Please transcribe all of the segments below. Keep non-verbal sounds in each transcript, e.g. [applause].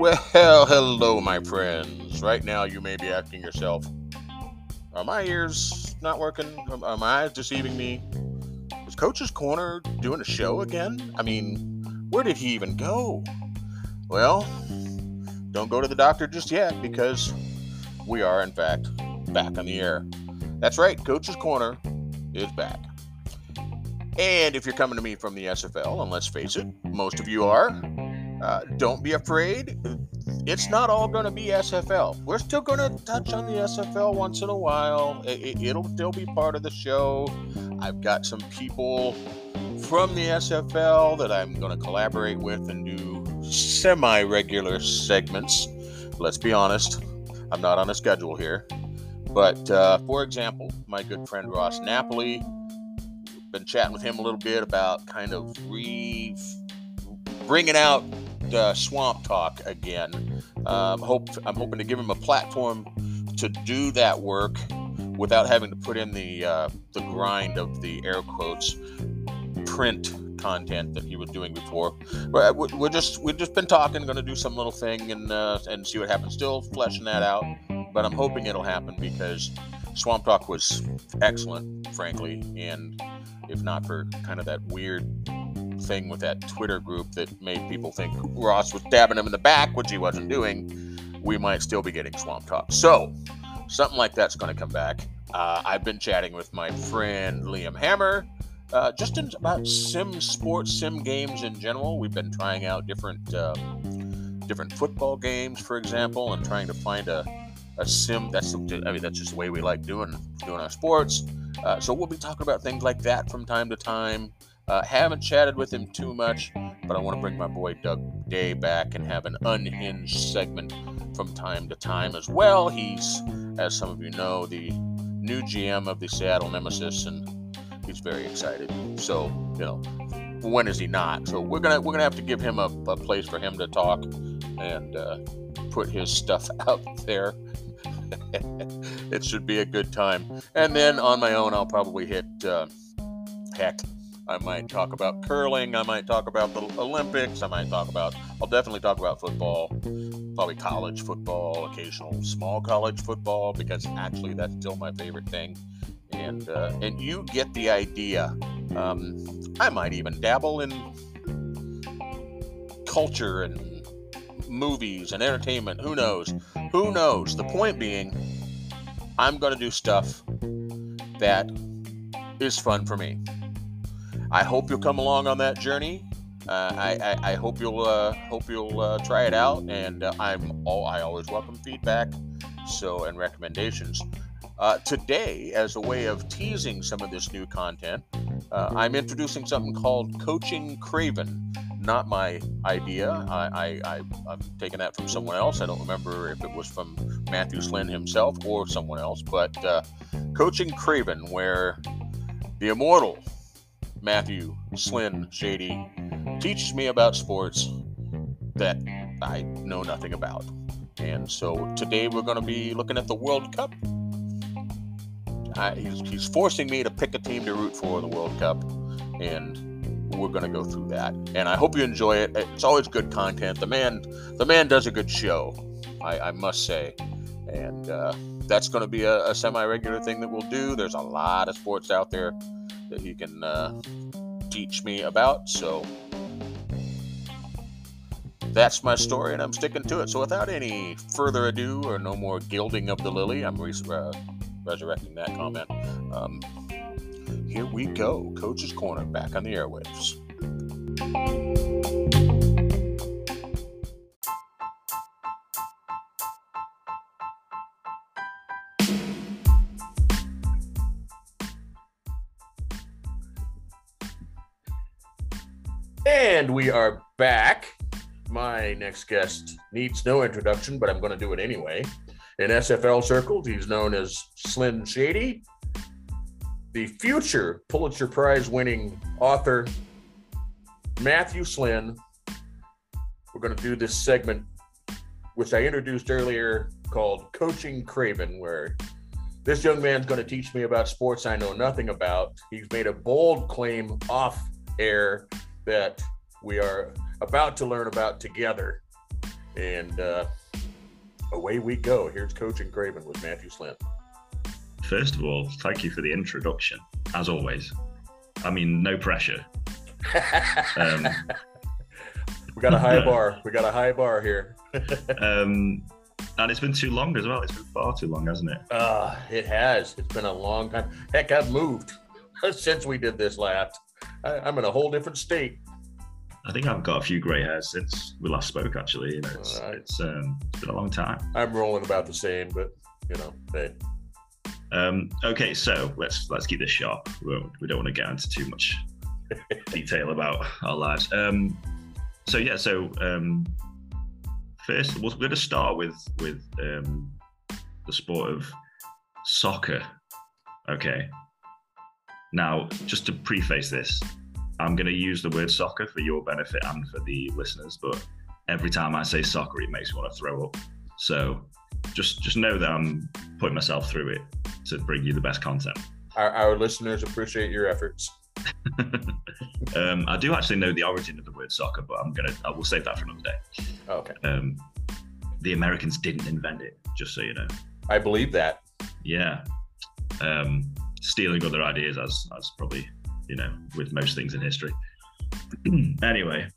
Well, hello, my friends. Right now, you may be asking yourself, are my ears not working? Are my eyes deceiving me? Is Coach's Corner doing a show again? I mean, where did he even go? Well, don't go to the doctor just yet because we are, in fact, back on the air. That's right, Coach's Corner is back. And if you're coming to me from the SFL, and let's face it, most of you are, uh, don't be afraid. It's not all going to be SFL. We're still going to touch on the SFL once in a while. It, will it, still be part of the show. I've got some people from the SFL that I'm going to collaborate with and do semi regular segments. Let's be honest, I'm not on a schedule here. But uh, for example, my good friend Ross Napoli, been chatting with him a little bit about kind of re bringing out uh, Swamp Talk again. Um, hope I'm hoping to give him a platform to do that work without having to put in the uh, the grind of the air quotes print content that he was doing before. We're, we're just we've just been talking, going to do some little thing and uh, and see what happens. Still fleshing that out, but I'm hoping it'll happen because Swamp Talk was excellent, frankly, and if not for kind of that weird thing with that Twitter group that made people think Ross was stabbing him in the back, which he wasn't doing, we might still be getting Swamp Talk. So, something like that's going to come back. Uh, I've been chatting with my friend Liam Hammer. Uh, just in, about sim sports, sim games in general. We've been trying out different uh, different football games, for example, and trying to find a, a sim. That's I mean that's just the way we like doing doing our sports. Uh, so we'll be talking about things like that from time to time. Uh, haven't chatted with him too much, but I want to bring my boy Doug Day back and have an unhinged segment from time to time as well. He's, as some of you know, the new GM of the Seattle Nemesis, and he's very excited. So, you know, when is he not? So we're gonna we're gonna have to give him a, a place for him to talk and uh, put his stuff [laughs] out there. [laughs] it should be a good time. And then on my own, I'll probably hit uh, heck I might talk about curling. I might talk about the Olympics. I might talk about, I'll definitely talk about football, probably college football, occasional small college football, because actually that's still my favorite thing. And, uh, and you get the idea. Um, I might even dabble in culture and movies and entertainment. Who knows? Who knows? The point being, I'm going to do stuff that is fun for me. I hope you'll come along on that journey. Uh, I, I, I, hope you'll uh, hope you'll uh, try it out, and uh, I'm all I always welcome feedback, so and recommendations. Uh, today, as a way of teasing some of this new content, uh, I'm introducing something called Coaching Craven. Not my idea. I, I, I, am taking that from someone else. I don't remember if it was from Matthew Slynn himself or someone else, but Coaching Craven, where the immortal Matthew Slynn Shady teaches me about sports that I know nothing about. And so today we're going to be looking at the World Cup. I, he's, he's forcing me to pick a team to root for in the World Cup. And we're going to go through that. And I hope you enjoy it. It's always good content. The man, the man does a good show, I, I must say. And uh, that's going to be a, a semi-regular thing that we'll do. There's a lot of sports out there that he can uh, teach me about. So that's my story, and I'm sticking to it. So without any further ado, or no more gilding of the lily, I'm res- uh, resurrecting that comment. Um, here we go, Coach's Corner back on the airwaves. And we are back. My next guest needs no introduction, but I'm going to do it anyway. In SFL circles, he's known as Slynn Shady, the future Pulitzer Prize winning author, Matthew Slynn. We're going to do this segment, which I introduced earlier, called Coaching Craven, where This young man's going to teach me about sports I know nothing about. He's made a bold claim off air that we are about to learn about together. And uh, away we go. Here's Coaching Craven with Matthew Slynn. First of all, thank you for the introduction, as always. I mean, no pressure. [laughs] um, we got a high bar. We got a high bar here. [laughs] um, and it's been too long as well. It's been far too long, hasn't it? Uh, it has. It's been a long time. Heck, I've moved [laughs] since we did this last. I, am in a whole different state. I think I've got a few grey hairs since we last spoke. Actually, you know, it's, right. it's, um, it's been a long time. I'm rolling about the same, but you know, hey. Um, okay, so let's let's keep this sharp. We don't, we don't want to get into too much [laughs] detail about our lives. Um, so yeah, so um, first we're going to start with with um, the sport of soccer. Okay. Now, just to preface this, I'm going to use the word soccer for your benefit and for the listeners, but every time I say soccer, it makes me want to throw up. So just just know that I'm putting myself through it to bring you the best content. Our, our listeners appreciate your efforts. [laughs] um, I do actually know the origin of the word soccer, but I'm gonna I will save that for another day. Oh, okay. Um, the Americans didn't invent it, just so you know. I believe that. Yeah. Um, stealing other ideas, as as probably you know, with most things in history. [clears throat] anyway,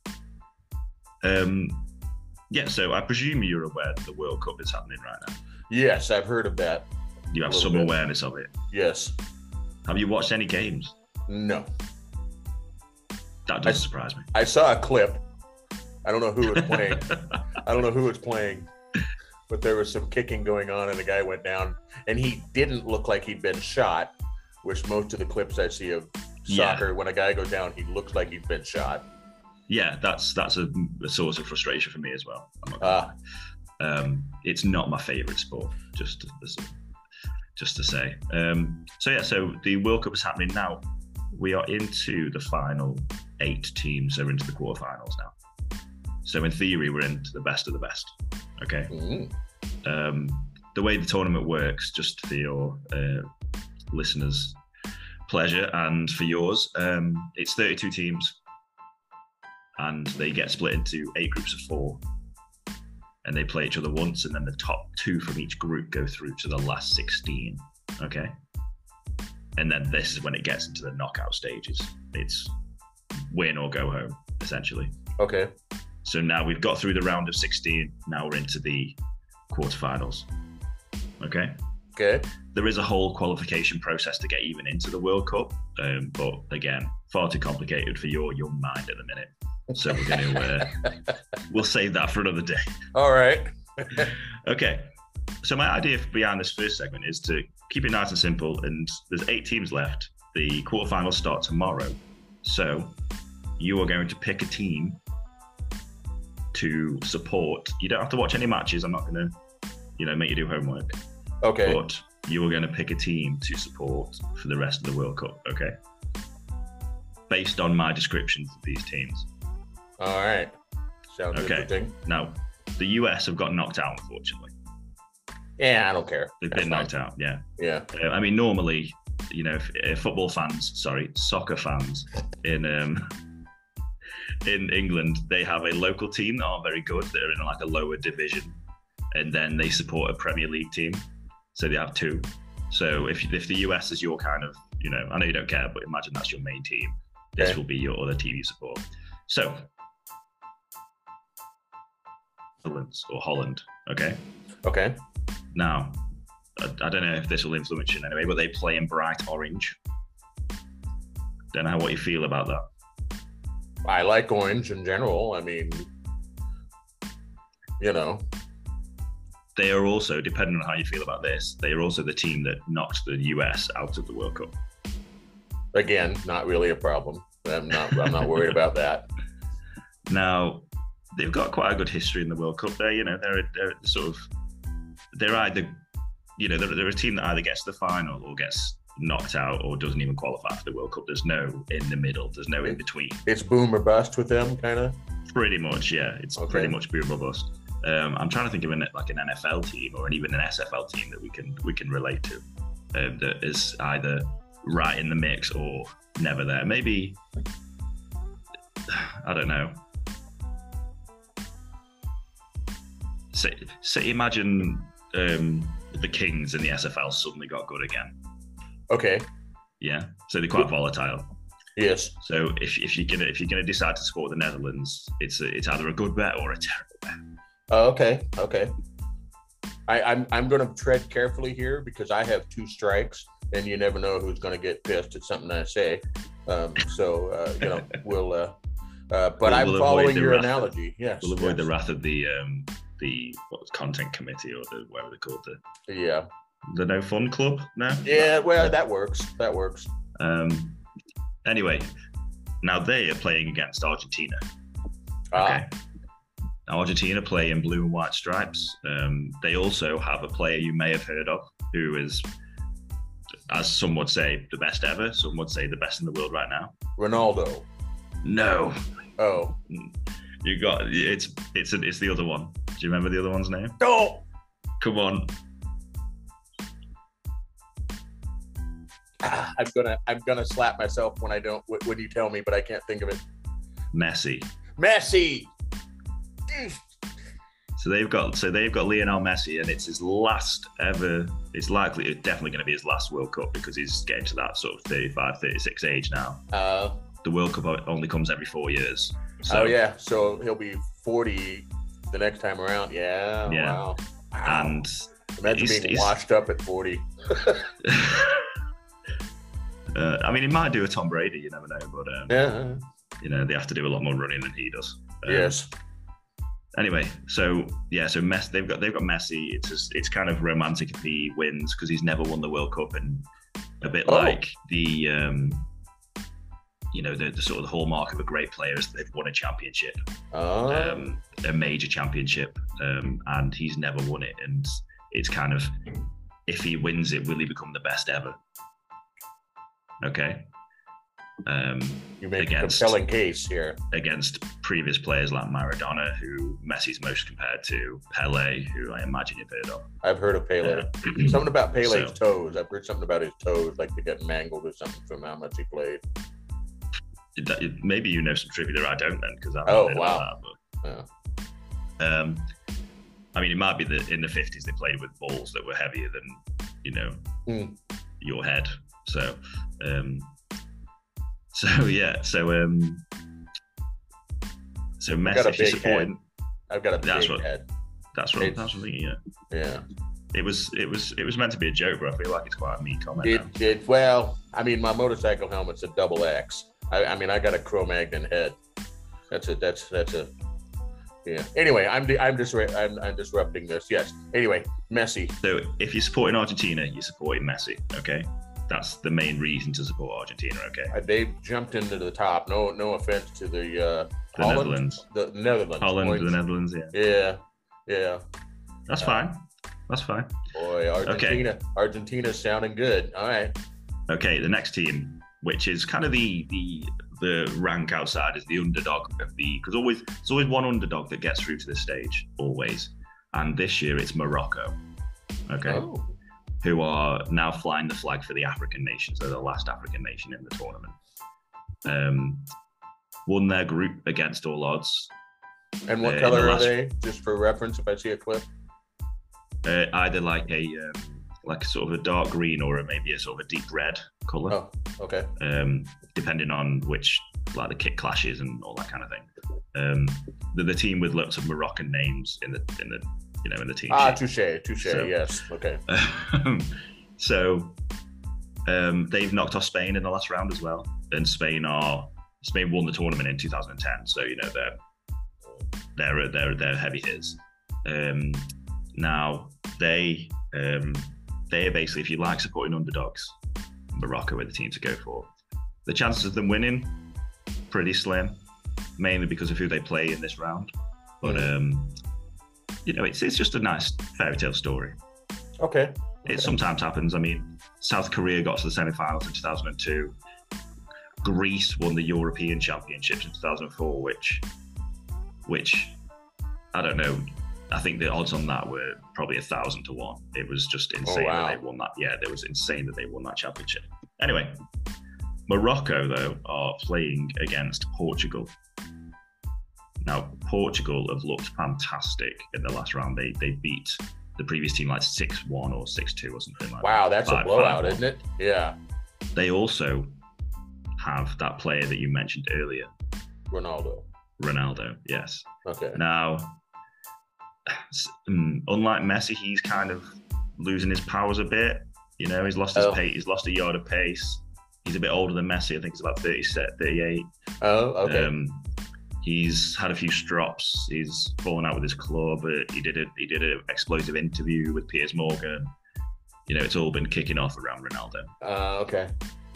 um, yeah. So I presume you're aware that the World Cup is happening right now. Yes, I've heard of that. You have some bit. awareness of it. Yes. Have you watched any games? No. That doesn't I, surprise me. I saw a clip. I don't know who was playing. [laughs] I don't know who was playing, but there was some kicking going on, and the guy went down, and he didn't look like he'd been shot, which most of the clips I see of soccer, yeah. when a guy goes down, he looks like he's been shot. Yeah, that's that's a, a source of frustration for me as well. Uh, um, it's not my favorite sport, just to, just to say. Um, so yeah, so the World Cup is happening now. We are into the final eight teams. So we're into the quarterfinals now. So in theory, we're into the best of the best. Okay. Mm-hmm. Um, the way the tournament works, just for your uh, listeners' pleasure and for yours, um, it's 32 teams, and they get split into eight groups of four, and they play each other once, and then the top two from each group go through to the last 16. Okay. And then this is when it gets into the knockout stages. It's win or go home, essentially. Okay. So now we've got through the round of 16. Now we're into the quarterfinals. Okay. Okay. There is a whole qualification process to get even into the World Cup, um, but again, far too complicated for your young mind at the minute. So we're going to uh, [laughs] we'll save that for another day. All right. [laughs] okay. So my idea behind this first segment is to keep it nice and simple. And there's eight teams left. The quarterfinals start tomorrow. So you are going to pick a team to support. You don't have to watch any matches. I'm not going to, you know, make you do homework. Okay. But you are going to pick a team to support for the rest of the World Cup. Okay. Based on my descriptions of these teams. All right. Sounds okay. Now, the US have got knocked out, unfortunately. Yeah, I don't care. They've That's been fine. knocked out. Yeah. Yeah. Uh, I mean, normally, you know, if, if football fans, sorry, soccer fans in um, [laughs] in England, they have a local team that aren't very good. They're in like a lower division, and then they support a Premier League team. So they have two. So if if the US is your kind of, you know, I know you don't care, but imagine that's your main team. This okay. will be your other TV support. So Netherlands or Holland. Okay. Okay. Now, I, I, don't know if this will influence you in any way, but they play in bright orange. Don't know what you feel about that. I like orange in general. I mean, you know. They are also, depending on how you feel about this, they are also the team that knocked the US out of the World Cup. Again, not really a problem. I'm not. I'm not worried about that. [laughs] Now, they've got quite a good history in the World Cup. There, you know, they're, they're sort of they're either you know they're, they're, a team that either gets to the final or gets knocked out or doesn't even qualify for the World Cup. There's no in the middle. There's no in between. It's boom or bust with them, kind of. Pretty much, yeah. It's okay. pretty much boom or bust. Um, I'm trying to think of an, like an NFL team or an, even an SFL team that we can we can relate to. uh, that is either right in the mix or never there. Maybe [sighs] I don't know. Say, say imagine um, the Kings and the SFL suddenly got good again. Okay. Yeah, so they're quite volatile. Yes. So if, if you're gonna if you're gonna decide to support the Netherlands, it's a, it's either a good bet or a terrible bet. Oh, okay. Okay. I, I'm I'm going to tread carefully here because I have two strikes, and you never know who's going to get pissed at something I say. Um, so uh, you know [laughs] we'll. Uh, uh, but We'll- I'm we'll following your wrath. analogy. Yes. We'll avoid the wrath of the um, the what was content committee or the whatever they called the Yeah. the no fun club now. Yeah. Well, that works. That works. Um, anyway, now they are playing against Argentina. Ah, Okay. Argentina play in blue and white stripes. Um, they also have a player you may have heard of who is, as some would say, the best ever. Some would say the best in the world right now. Ronaldo. No, Oh. you got it's it's it's the other one. Do you remember the other one's name? Oh. Come on, Ah, [sighs] I'm gonna I'm gonna slap myself when I don't when you tell me, but I can't think of it. Messi. Messi. So they've got so they've got Lionel Messi, and it's his last ever. It's likely, it's definitely going to be his last World Cup because he's getting to that sort of 35, 36 age now. Uh, The World Cup only comes every four years. So, oh yeah, so he'll be 40 the next time around. Yeah. Yeah. Wow. Wow. And Imagine he's- being he's- washed up at 40. [laughs] uh, I mean, he might do a Tom Brady. You never know, but um, Yeah. you know they have to do a lot more running than he does. Um, Yes. Anyway, so yeah, so Messi, they've got they've got Messi. It's just, it's kind of romantic if he wins because he's never won the World Cup, and a bit Oh. like the um, you know the, the sort of the hallmark of a great player is they've won a championship, Oh. um, a major championship, um, and he's never won it, and it's kind of if he wins it, will he become the best ever? Okay. Um, you make against- a compelling case here. against previous players like Maradona, who Messi's most compared to, Pele, who I imagine you've heard of. I've heard of Pele. Yeah. [clears throat] Something about Pele's So- toes. I've heard something about his toes, like they get mangled or something from how much he played. That- Maybe you know some trivia that I don't then, because I Oh, wow. that. But, um, I mean, it might be that in the fifties they played with balls that were heavier than you know Hmm. your head. So, um, so [laughs] yeah, so um, so Messi, got a if you're big supporting, I've got a That's big what- head. that's right, It's- that's what I'm thinking, yeah. Yeah. It was, it was, it was meant to be a joke, but I feel like it's quite a mean comment. It, it well, I mean, my motorcycle helmet's a double X. I, I mean, I got a Cro-Magnon head. That's a that's that's a yeah. Anyway, I'm I'm just I'm, I'm disrupting this. Yes. Anyway, Messi. So if you're supporting Argentina, you're supporting Messi. Okay, that's the main reason to support Argentina. Okay, Uh, They jumped into the top. No no offense to the uh, the Holland? Netherlands, the Netherlands. Holland, boys. the Netherlands. Yeah, Yeah, yeah. that's Uh, fine. That's fine. Boy, Argentina. Argentina's sounding good. All right. Okay, the next team, which is kind of the the the rank outside, is the underdog of the because always there's always one underdog that gets through to this stage, always. And this year it's Morocco. Okay. Oh. Who are now flying the flag for the African nations. They're the last African nation in the tournament. Um, won their group against all odds. And what Uh, color the are last- they? Just for reference, if I see a clip. Uh, either like a um, like sort of a dark green or a, maybe a sort of a deep red color, Oh, okay. um, depending on which like the kit clashes and all that kind of thing. Um, the, the team with lots of Moroccan names in the in the you know in the team. Ah, touche, touche. So- yes. Okay. [laughs] so um, they've knocked off Spain in the last round as well, and Spain are Spain won the tournament in 2010. So you know they're they're they're they're heavy hitters. Um, now they um, they are basically, if you like supporting underdogs, Morocco are the team to go for. The chances of them winning pretty slim, mainly because of who they play in this round. But um, you know, it's it's just a nice fairy tale story. Okay. It sometimes happens. I mean, South Korea got to the semi-finals in 2002. Greece won the European Championships in 2004, which, which, I don't know. I think the odds on that were probably a thousand to one. It was just oh, insane oh, wow. that they won that. Yeah, it was insane that they won that championship. Anyway, Morocco though are playing against Portugal. Now Portugal have looked fantastic in the last round. They they beat the previous team like six one or six two or something like wow, that. Wow, that's five, a blowout, is isn't it? Yeah. They also have that player that you mentioned earlier, Ronaldo. Ronaldo, yes. Okay. Now, mm, unlike Messi, he's kind of losing his powers a bit. You know, he's lost his oh. pace. He's lost a yard of pace. He's a bit older than Messi. I think he's about 30, 38. Oh, okay. Um, he's had a few strops. He's fallen out with his club. He did a he did an explosive interview with Piers Morgan. You know, it's all been kicking off around Ronaldo. Uh, okay.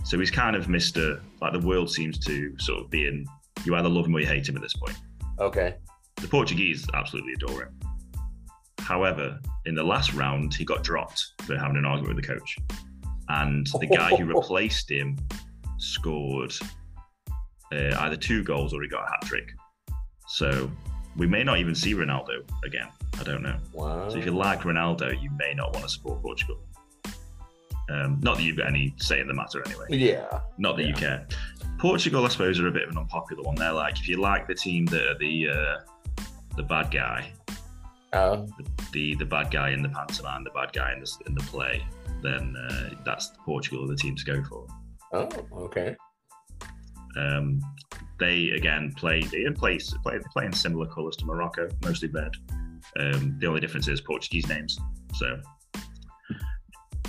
So he's kind of Mister. like the world seems to sort of be in. You either love him or you hate him at this point. Okay. The Portuguese absolutely adore him. However, in the last round, he got dropped for having an argument with the coach, and the guy who [laughs] replaced him scored uh, either two goals or he got a hat trick. So we may not even see Ronaldo again. I don't know. Wow. So if you like Ronaldo, you may not want to support Portugal. Um, not that you've got any say in the matter anyway. Yeah. Not that yeah. you care. Portugal, I suppose, are a bit of an unpopular one. They're like, if you like the team that are the uh, the bad guy, uh, the the bad guy in the pantomime, the bad guy in the in the play, then uh, that's Portugal the team to go for. Oh, okay. Um, they again play in place play, play in similar colours to Morocco, mostly red. Um, the only difference is Portuguese names. So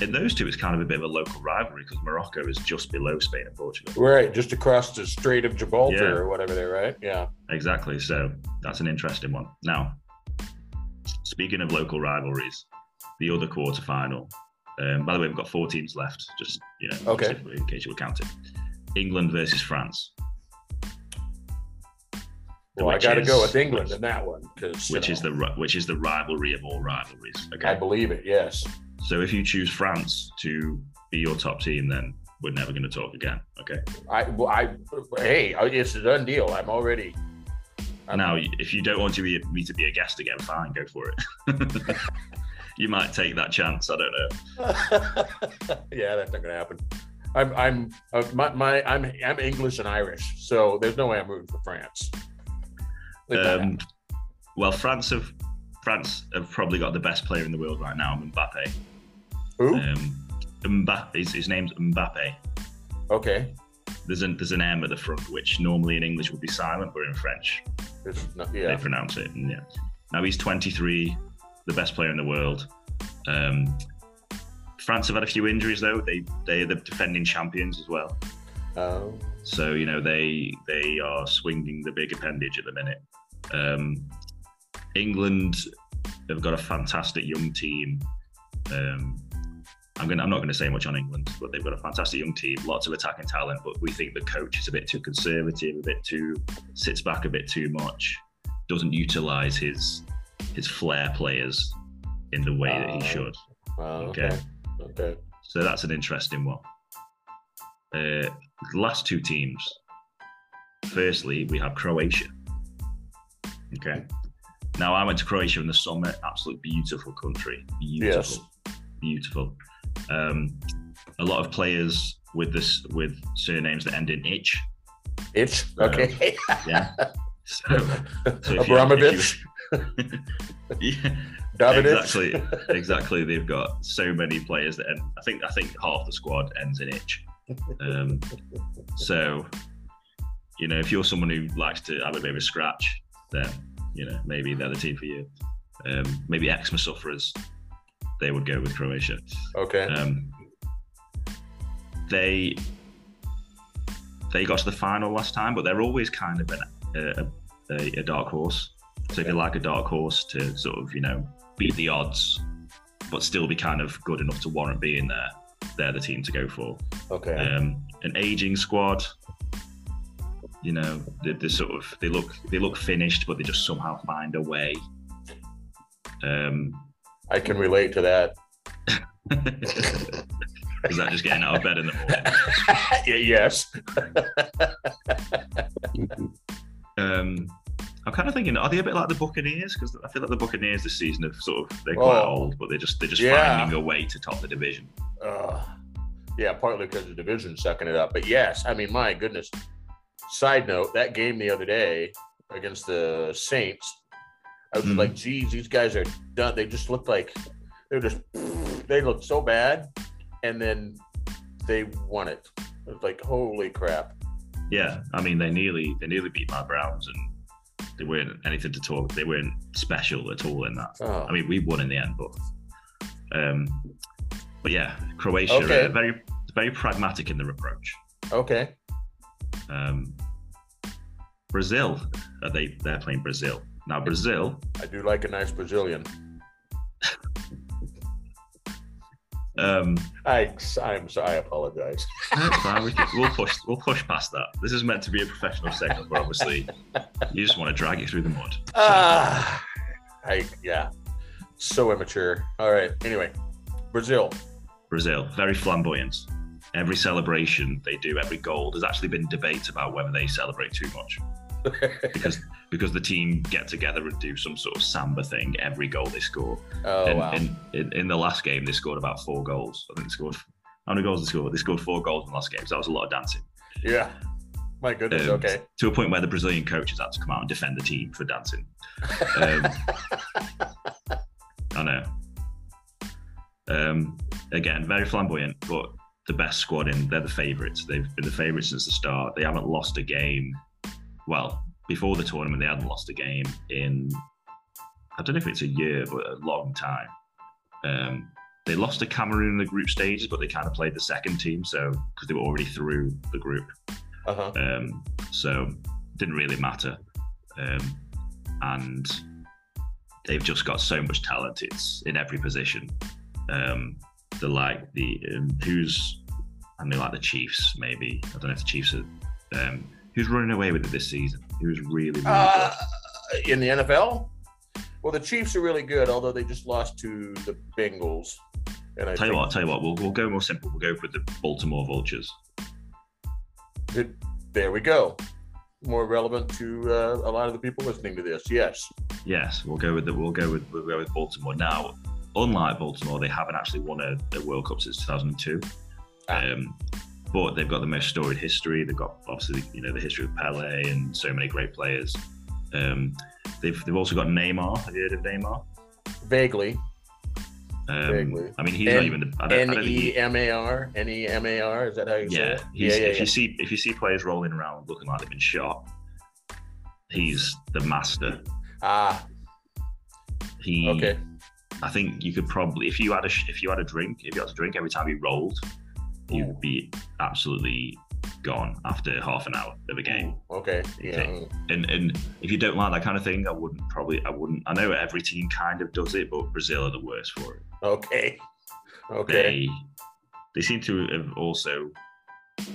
in those two, it's kind of a bit of a local rivalry because Morocco is just below Spain and Portugal. Right, just across the Strait of Gibraltar yeah. or whatever they're right. Yeah, exactly. So that's an interesting one. Now, speaking of local rivalries, the other quarter final. Um, by the way, we've got four teams left. Just you know, okay. in case you were counting. England versus France. Well, I got to go with England in that one because which is uh, the which is the rivalry of all rivalries. Okay, I believe it. Yes. So if you choose France to be your top team, then we're never going to talk again. Okay. I, well, I, hey, uh, it's a done deal. I'm already. I'm, now, if you don't want to be me to be a guest again, fine, go for it. [laughs] you might take that chance. I don't know. [laughs] yeah, that's not going to happen. I'm, I'm, uh, my, my, I'm, I'm English and Irish, so there's no way I'm rooting for France. Um, well, France have France have probably got the best player in the world right now, Mbappe. Who? Um, Mbappe. His, his name's Mbappe. Okay. There's an there's an M at the front, which normally in English would be silent, but in French, not, yeah. they pronounce it. And yeah. Now he's 23, the best player in the world. Um, France have had a few injuries though. They they're the defending champions as well. Oh. So you know they they are swinging the big appendage at the minute. Um, England have got a fantastic young team. Um, I'm going. I'm not going to say much on England, but they've got a fantastic young team, lots of attacking talent. But we think the coach is a bit too conservative, a bit too sits back a bit too much, doesn't utilise his his flair players in the way uh, that he ah. should. Uh, okay. okay. Okay. So that's an interesting one. Uh, last two teams. Firstly, we have Croatia. Okay. Now I went to Croatia in the summer. Absolute beautiful country. Beautiful. Yes. Beautiful. Um, a lot of players with this with surnames that end in itch. Itch. Okay. yeah. [laughs] So, so Abramovich. [laughs] yeah. Exactly. exactly. They've got so many players that end. I think I think half the squad ends in itch. Um, so, you know, if you're someone who likes to have a bit of a scratch, then you know, maybe they're the team for you. Um, maybe eczema sufferers, they would go with Croatia. Okay. Um, they they got to the final last time, but they're always kind of an, a, a, a, dark horse. So if you like a dark horse to sort of you know beat the odds, but still be kind of good enough to warrant being there, they're the team to go for. Okay. Um, an aging squad you know they, they sort of they look they look finished but they just somehow find a way um i can relate to that [laughs] is that just getting out of bed in the morning [laughs] yes [laughs] um I'm kind of thinking, are they a bit like the Buccaneers? Because I feel like the Buccaneers this season have sort of they're quite oh, old, but they're just they're just yeah. finding a way to top the division. Uh, yeah, partly because the division's sucking it up. But yes, I mean, my goodness. Side note: that game the other day against the Saints, I was mm. like, geez, these guys are done. They just looked like they're just they looked so bad, and then they won it. It was like, holy crap. Yeah, I mean, they nearly they nearly beat my Browns, and they weren't anything to talk. They weren't special at all in that. Oh. I mean, we won in the end, but um, but yeah, Croatia okay. are very very pragmatic in their approach. Okay. Um, Brazil, are they they're playing Brazil now. Brazil. I do like a nice Brazilian. Um, I, I'm sorry. I apologize. [laughs] fine. We we'll push. We'll push past that. This is meant to be a professional segment, but obviously, you just want to drag it through the mud. Ah, uh, I yeah, so immature. All right. Anyway, Brazil. Brazil, very flamboyant. Every celebration they do, every goal. There's actually been debate about whether they celebrate too much because [laughs] because the team get together and do some sort of samba thing every goal they score. Oh and, wow! In, in, in the last game, they scored about four goals. I think they scored how many goals they scored? They scored four goals in the last game. So that was a lot of dancing. Yeah. My goodness. Um, okay. To a point where the Brazilian coaches had to come out and defend the team for dancing. Um, [laughs] I know. Um, again, very flamboyant, but the best squad in. They're the favourites. They've been the favourites since the start. They haven't lost a game well, before the tournament, they hadn't lost a game in, I don't know if it's a year, but a long time. Um, they lost to Cameroon in the group stages, but they kind of played the second team, so because they were already through the group. Uh-huh. Um, so didn't really matter. Um, and they've just got so much talent. It's in every position. Um, the like the um, who's I mean like the Chiefs maybe. I don't know if the Chiefs are Who's running away with it this season? Who's really, really uh, good? In the NFL? Well, the Chiefs are really good, although they just lost to the Bengals. And I tell you what, tell you what, we'll, we'll go more simple. We'll go with the Baltimore Vultures. There we go. More relevant to uh, a lot of the people listening to this. Yes. Yes, we'll go with the, we'll go with we'll go with Baltimore. Now, unlike Baltimore, they haven't actually won a, a World Cup since 2002. Ah. Um, but they've got the most storied history. They've got obviously you know the history of Pele and so many great players. Um, they've they've also got Neymar. Have you heard of Neymar? Vaguely. Um, Vaguely. I mean, he's N- not even the N E M A R. N E M A R. Is that how you yeah, say it? Yeah, yeah. If yeah. you see if you see players rolling around looking like they've been shot, he's the master. Ah. He. Okay. I think you could probably if you had a if you had a drink if you had a drink every time he rolled, you'd be absolutely gone after half an hour of a game. Okay. Yeah. And and if you don't like that kind of thing, I wouldn't probably I wouldn't I know every team kind of does it, but Brazil are the worst for it. Okay. Okay. They they seem to have also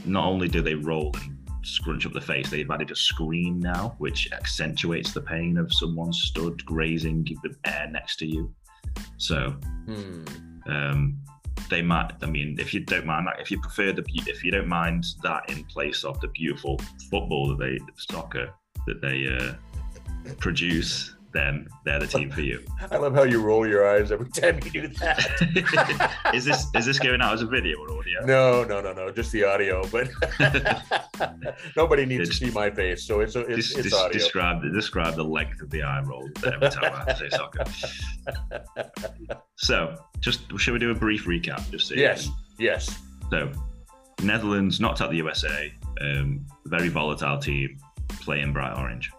not only do they roll and scrunch up the face, they've added a scream now, which accentuates the pain of someone stood grazing the air next to you. So hmm. um they might. I mean, if you don't mind, that, if you prefer the, if you don't mind that in place of the beautiful football that they soccer that they uh, produce, then they're the team for you. I love how you roll your eyes every time you do that. [laughs] is this is this going out as a video or audio? No, no, no, no, just the audio. But [laughs] nobody needs to see my face, so it's it's, it's audio. Describe describe the length of the eye roll every time I say soccer. so, just should we do a brief recap? Just so yes, yes. So, Netherlands knocked out the USA. Um, very volatile team, playing bright orange.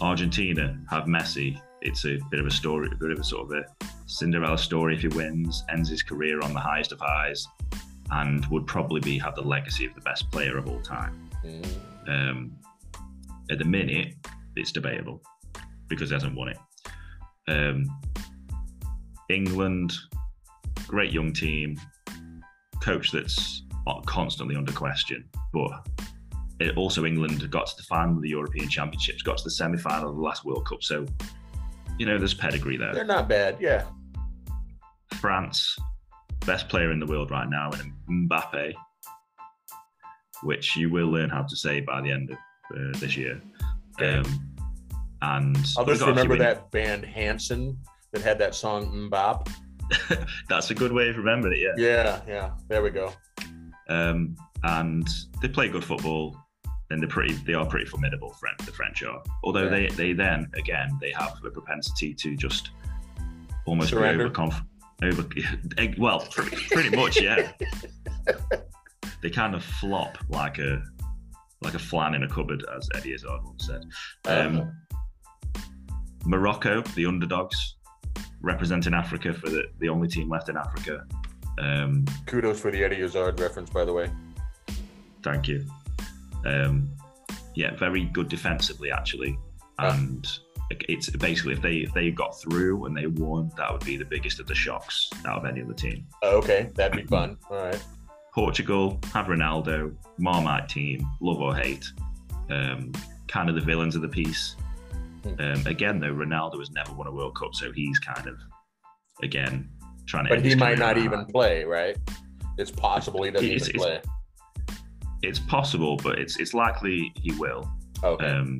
Argentina have Messi. It's a bit of a story, a bit of a sort of a Cinderella story. If he wins, ends his career on the highest of highs, and would probably be have the legacy of the best player of all time. Mm. Um, at the minute, it's debatable because he hasn't won it. Um, England, great young team, coach that's constantly under question, but it, also England got to the final of the European Championships, got to the semi final of the last World Cup. So, you know, there's pedigree there. They're not bad, yeah. France, best player in the world right now, in Mbappe, which you will learn how to say by the end of uh, this year. Um, and I'll just remember that band Hanson that had that song MMMBop. [laughs] That's a good way of remembering it. Yeah. Yeah, yeah. There we go. Um, and they play good football, and they're pretty. They are pretty formidable. The French are. Although yeah. they they then again they have a propensity to just almost Surrender. be overconfident. Over, [laughs] well, pretty, pretty much, yeah. [laughs] they kind of flop like a like a flan in a cupboard, as Eddie Izzard once said. Um, uh-huh. Morocco, the underdogs, representing Africa for the, the only team left in Africa. Um, Kudos for the Eddie Izzard reference, by the way. Thank you. Um, yeah, very good defensively, actually. And it's basically if they if they got through and they won, that would be the biggest of the shocks out of any other team. okay, that'd be fun. All right. Portugal have Ronaldo, Marmite team, love or hate, um, kind of the villains of the piece. Hmm. Um, again, though, Ronaldo has never won a World Cup, so he's kind of again trying to. But he might not even play, right? It's possible he doesn't it's, even play. It's, possible, but it's it's likely he will. Okay. Um,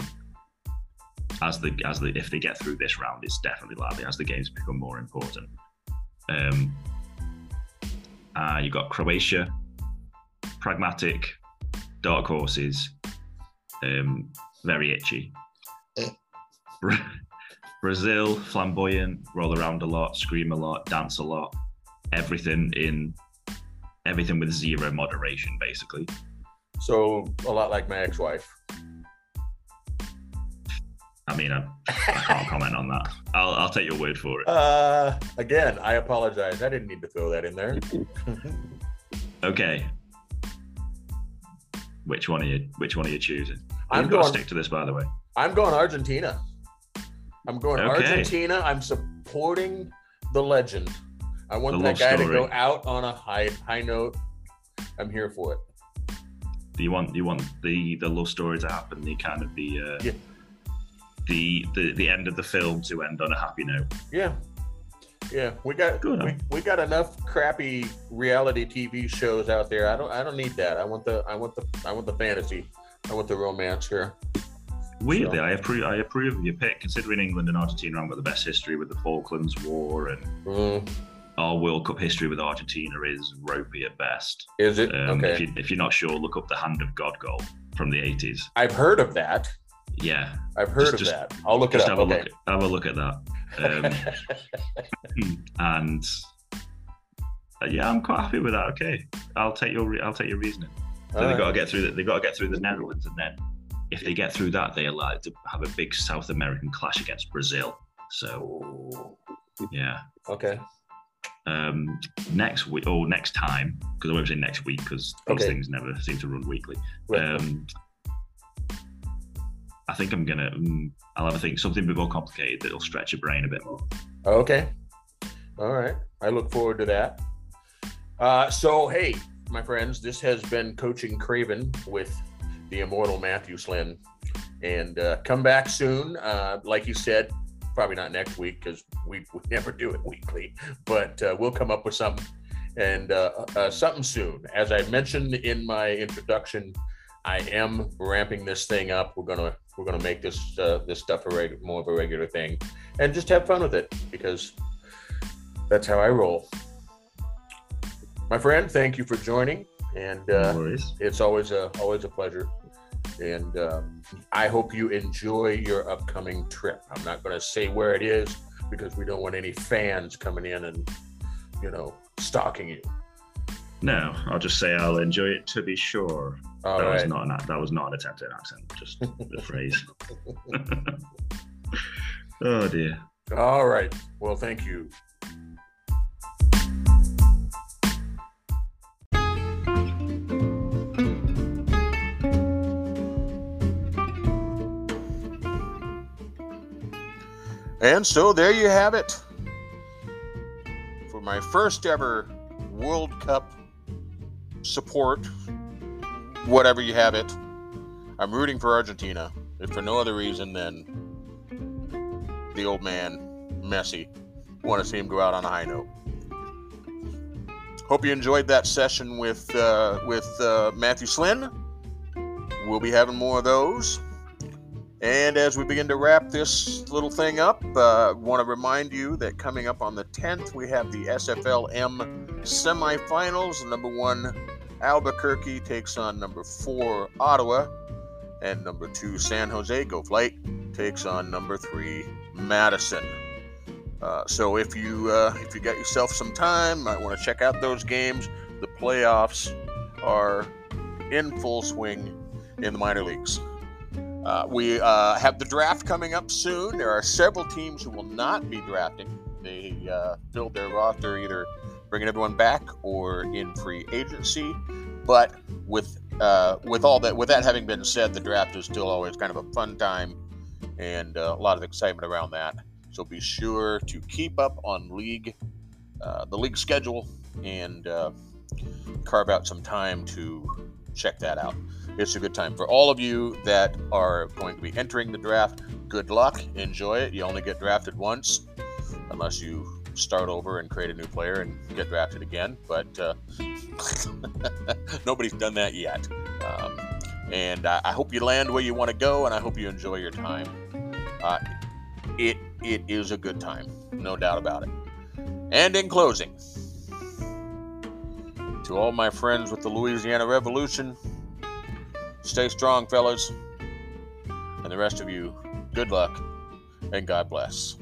as the as the if they get through this round, it's definitely likely as the games become more important. Um, uh, you got Croatia, pragmatic, dark horses, um, very itchy. Brazil, flamboyant, roll around a lot, scream a lot, dance a lot, everything in everything with zero moderation, basically. So a lot like my ex-wife. I mean, I, I can't comment on that. I'll, I'll take your word for it. Uh, again, I apologize. I didn't need to throw that in there. [laughs] okay. Which one are you? Which one are you choosing? I'm going to stick to this, by the way. I'm going Argentina. I'm going okay. Argentina. I'm supporting the legend. I want the that guy story. to go out on a high high note. I'm here for it. You want you want the the love story to happen? The kind of the uh, yeah. the, the the end of the film to end on a happy note. Yeah, yeah. We got we, we got enough crappy reality TV shows out there. I don't I don't need that. I want the I want the I want the fantasy. I want the romance here. Weirdly, so. I approve. I approve of your pick, considering England and Argentina have got the best history with the Falklands War, and mm. Our World Cup history with Argentina is ropey at best. Is it? Um, okay. If, you, you're not sure, look up the Hand of God goal from the 80s. I've heard of that. Yeah, I've heard just, of just, that. I'll look it up. Have okay. a look. Have a look at that. Um, [laughs] and uh, yeah, I'm quite happy with that. Okay, I'll take your I'll take your reasoning. So they've right. got to get through. The, they've got to get through the Netherlands, and then if they get through that, they are like to have a big South American clash against Brazil. So, yeah. Okay. Um, next week or next time, because I won't say next week because these okay. things never seem to run weekly. Right. Um, I think I'm gonna. Um, I'll have a think something a bit more complicated that'll stretch your brain a bit more. Okay. All right. I look forward to that. Uh, so, hey, my friends, this has been Coaching Craven with the immortal Matthew Slynn. And uh, come back soon. Uh, like you said, probably not next week because we, we [laughs] never do it weekly, but uh, we'll come up with something and uh, uh, something soon. As I mentioned in my introduction, I am ramping this thing up. We're gonna we're gonna make this uh, this stuff a reg- more of a regular thing, and just have fun with it because that's how I roll. My friend, thank you for joining, and uh, no it's always a always a pleasure. And um, I hope you enjoy your upcoming trip. I'm not going to say where it is because we don't want any fans coming in and, you know, stalking you. No, I'll just say I'll enjoy it to be sure. All that right. was not an that was not an attempted accent, just the [laughs] phrase. [laughs] oh dear. All right. Well, thank you. And so there you have it. For my first ever World Cup support, whatever you have it, I'm rooting for Argentina, if for no other reason than the old man, Messi. Want to see him go out on a high note. Hope you enjoyed that session with uh, with uh, Matthew Slynn. We'll be having more of those. And as we begin to wrap this little thing up, I uh, want to remind you that coming up on the 10th, we have the SFLM semifinals. Number one, Albuquerque takes on number four, Ottawa. And number two, San Jose Go Flight takes on number three, Madison. Uh, so if you uh, if you got yourself some time, might want to check out those games. The playoffs are in full swing in the minor leagues. Uh, we uh, have the draft coming up soon. There are several teams who will not be drafting. They uh, filled their roster either bringing everyone back or in free agency. But with uh, with all that with that having been said, the draft is still always kind of a fun time and uh, a lot of excitement around that. So be sure to keep up on league uh, the league schedule and carve out some time to check that out. It's a good time for all of you that are going to be entering the draft. Good luck, enjoy it. You only get drafted once, unless you start over and create a new player and get drafted again. But uh, [laughs] nobody's done that yet. Um, and I, I, hope you land where you want to go, and I hope you enjoy your time. Uh, it it is a good time, no doubt about it. And in closing, to all my friends with the Louisiana Revolution, stay strong, fellas. And the rest of you, good luck and God bless.